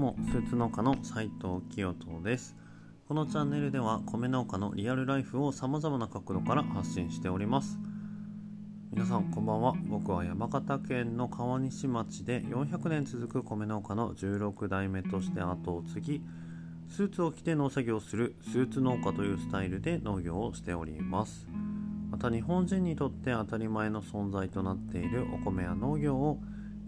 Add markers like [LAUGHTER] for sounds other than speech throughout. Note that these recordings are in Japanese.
もスーツ農家の斉藤清人です。このチャンネルでは米農家のリアルライフを様々な角度から発信しております。皆さんこんばんは。僕は山形県の川西町で400年続く米農家の16代目として後を継ぎスーツを着て農作業するスーツ農家というスタイルで農業をしております。また日本人にとって当たり前の存在となっているお米や農業を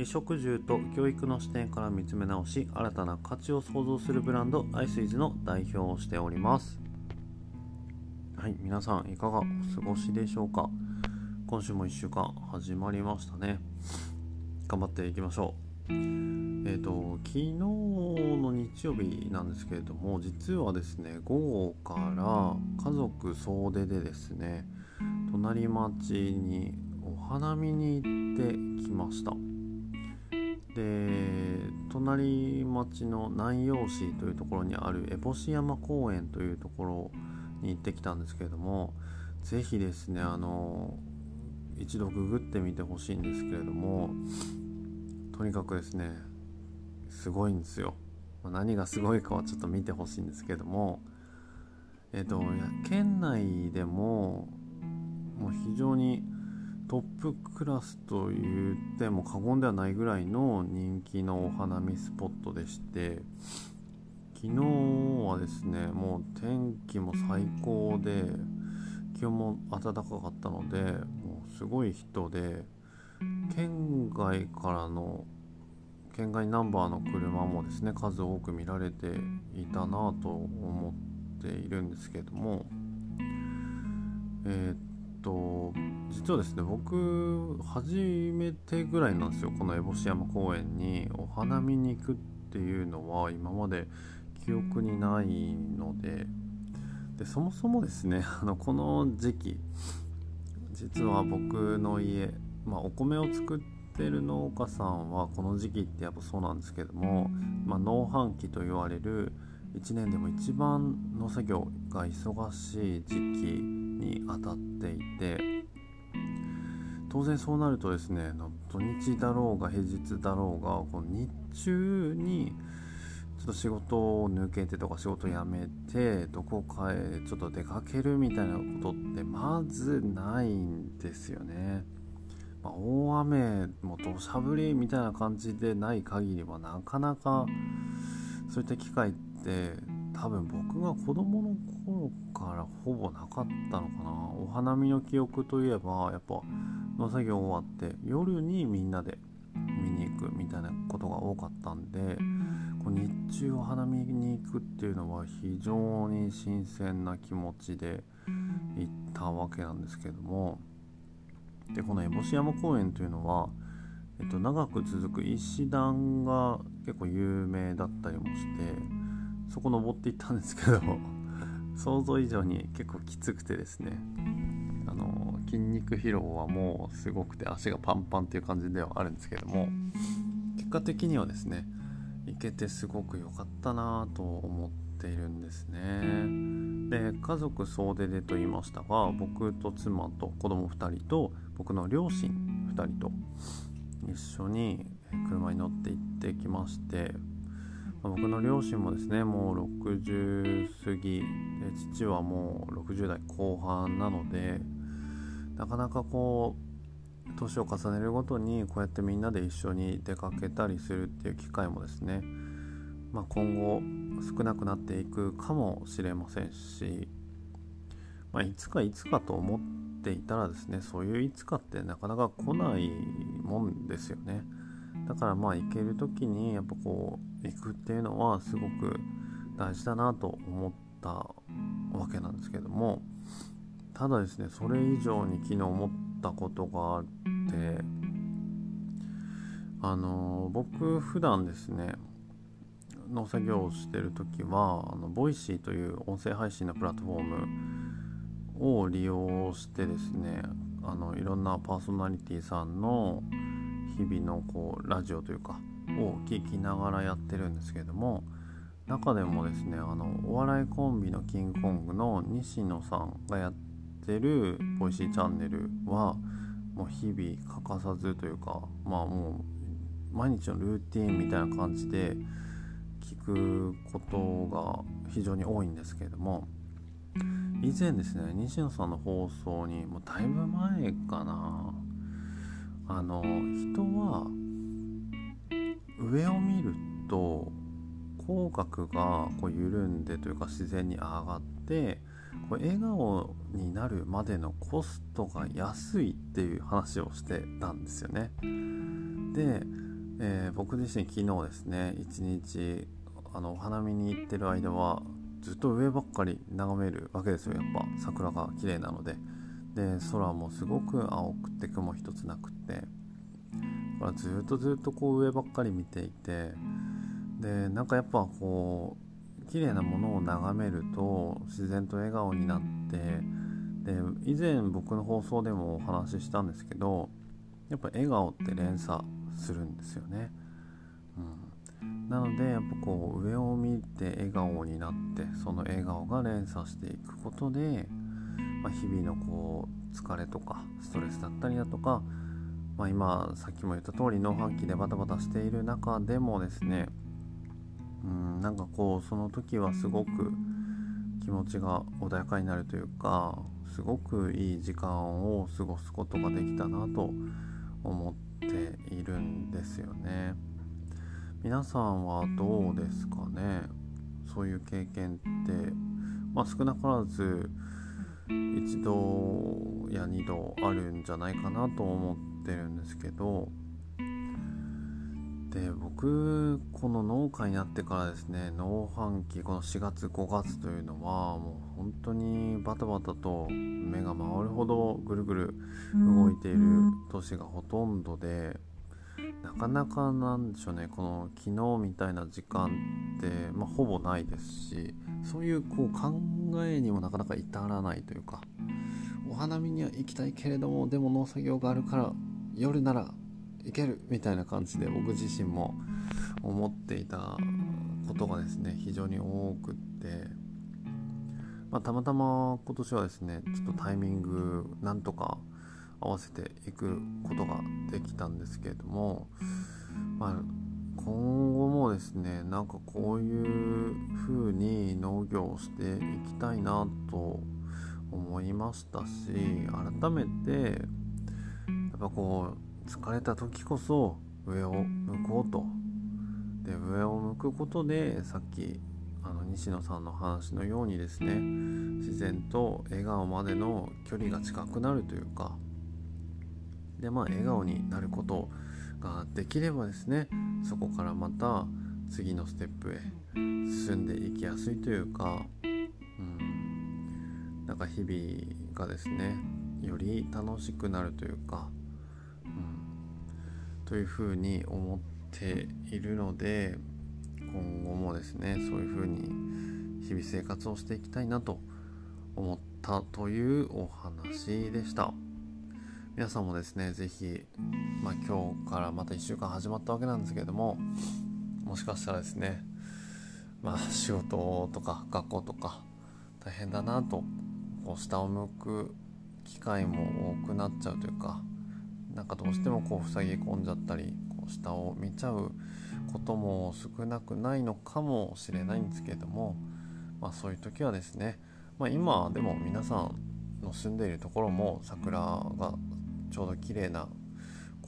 衣食住と教育の視点から見つめ直し新たな価値を創造するブランドアイスイズの代表をしております。はい皆さんいかがお過ごしでしょうか？今週も1週間始まりましたね。頑張っていきましょう。えっ、ー、と昨日の日曜日なんですけれども実はですね午後から家族総出でですね隣町にお花見に行ってきました。で隣町の南陽市というところにある烏帽子山公園というところに行ってきたんですけれども是非ですねあの一度ググってみてほしいんですけれどもとにかくですねすごいんですよ、何がすごいかはちょっと見てほしいんですけれどもえっ、と県内でももう非常にトップクラスと言っても過言ではないぐらいの人気のお花見スポットでして昨日はですねもう天気も最高で気温も暖かかったのでもうすごい人で県外からの県外ナンバーの車もですね数多く見られていたなと思っているんですけどもえー、と実はですね僕初めてぐらいなんですよ。この烏帽子山公園にお花見に行くっていうのは今まで記憶にないので。でそもそもですね [LAUGHS] あのこの時期実は僕の家、まあ、お米を作ってる農家さんはこの時期ってやっぱそうなんですけども、まあ、農繁期と言われる1年でも一番農作業が忙しい時期に当たっていて当然そうなるとですね土日だろうが平日だろうがこの日中にちょっと仕事を抜けてとか仕事辞めてどこかへちょっと出かけるみたいなことってまずないんですよね。まあ、大雨も土砂降りみたいな感じでない限りはなかなかそういった機会って多分僕が子供の頃からほぼなかったのかな。お花見の記憶といえばやっぱ農作業終わって夜にみんなで見に行くみたいなことが多かったんでこう日中お花見に行くっていうのは非常に新鮮な気持ちで行ったわけなんですけども。でこの烏帽子山公園というのは、えっと、長く続く石段が結構有名だったりもしてそこ登っていったんですけど想像以上に結構きつくてですね。あの筋肉疲労はもうすごくて足がパンパンっていう感じではあるんですけども結果的にはですね行けてすごく良かったなと思っているんですね。で家族総出でと言いましたが僕と妻と子供2人と僕の両親2人と一緒に車に乗って行ってきまして僕の両親もですねもう60過ぎで父はもう60代後半なのでなかなかこう年を重ねるごとにこうやってみんなで一緒に出かけたりするっていう機会もですね、まあ、今後少なくなっていくかもしれませんし、まあ、いつかいつかと思っていたらですねそういういつかってなかなか来ないもんですよね。だからまあ行ける時にやっぱこう行くっていうのはすごく大事だなと思ったわけなんですけどもただですねそれ以上に昨日思ったことがあってあの僕普段ですね農作業をしてる時はあの Voicy という音声配信のプラットフォームを利用してですねあのいろんなパーソナリティさんの日々のこうラジオというかを聞きながらやってるんですけども中でもですねあのお笑いコンビのキングコングの西野さんがやってる Voicy チャンネルはもう日々欠かさずというかまあもう毎日のルーティンみたいな感じで聞くことが非常に多いんですけれども以前ですね西野さんの放送にもうだいぶ前かな。あの人は上を見ると口角がこう緩んでというか自然に上がってこう笑顔になるまでのコストが安いっていう話をしてたんですよね。で、えー、僕自身昨日ですね一日あのお花見に行ってる間はずっと上ばっかり眺めるわけですよ。やっぱ桜が綺麗なので。で空もすごく青くて雲一つなくって。からずっとずっとこう上ばっかり見ていてでなんかやっぱこう綺麗なものを眺めると自然と笑顔になってで以前僕の放送でもお話ししたんですけどやっぱ笑顔って連鎖するんですよね。うん、なのでやっぱこう上を見て笑顔になってその笑顔が連鎖していくことで、まあ、日々のこう疲れとかストレスだったりだとか、まあ、今さっきも言った通り農飯器でバタバタしている中でもですねうんなんかこうその時はすごく気持ちが穏やかになるというかすごくいい時間を過ごすことができたなと思っているんですよね。皆さんはどうですかね？そういう経験って、まあ、少なからず一度や二度あるんじゃないかなと思ってるんですけどで僕この農家になってからですね農繁期この4月5月というのはもう本当にバタバタと目が回るほどぐるぐる動いている年がほとんどでなかなかなんでしょうねこの昨日みたいな時間って、まあ、ほぼないですしそういうこう考えにもなかなか至らないというかお花見には行きたいけれどもでも農作業があるから夜ならいけるみたいな感じで僕自身も思っていたことがですね非常に多くって、まあ、たまたま今年はですねちょっとタイミングなんとか合わせていくことができたんですけれども、まあ、今後もですねなんかこういう風に農業をしていきたいなと思いましたし改めてぱこう疲れた時こそ上を向こうと。で上を向くことでさっきあの西野さんの話のようにですね自然と笑顔までの距離が近くなるというかでまあ笑顔になることができればですねそこからまた次のステップへ進んでいきやすいというか、うん、なんか日々がですねより楽しくなるというかというふうに思っているので今後もですねそういうふうに日々生活をしていきたいなと思ったというお話でした。皆さんもですね是非、まあ、今日からまた1週間始まったわけなんですけれどももしかしたらですねまあ仕事とか学校とか大変だなとこう下を向く機会も多くなっちゃうというかなんかどうしてもこう塞ぎ込んじゃったりこう下を見ちゃうことも少なくないのかもしれないんですけれども、まあ、そういう時はですね、まあ、今でも皆さんの住んでいるところも桜がちょうど綺麗な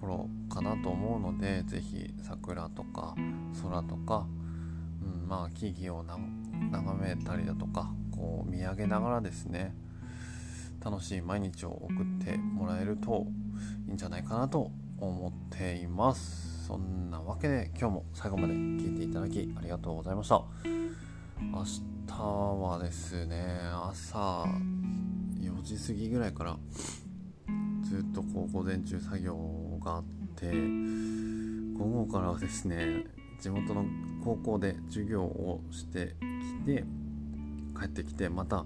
頃かなと思うので是非桜とか空とか、うん、まあ木々を眺めたりだとかこう見上げながらですね楽しい毎日を送ってもらえるといいんじゃないかなと思っています。そんなわけで今日も最後まで聞いていただきありがとうございました。明日はですね朝4時過ぎぐらいからずっとこう午前中作業があって午後からはですね地元の高校で授業をしてきて帰ってきてまた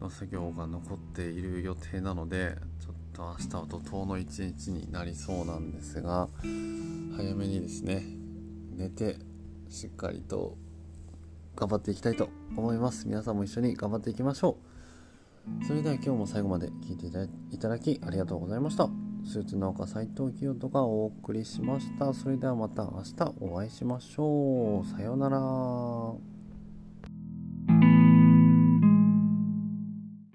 の作業が残っている予定なのでちょっと明日は怒涛の一日になりそうなんですが早めにですね寝てしっかりと頑張っていきたいと思います。皆さんも一緒に頑張っていきましょう。それでは今日も最後まで聴いていただきありがとうございました。スーツ農家斉藤清人がお送りしました。それではまた明日お会いしましょう。さようなら。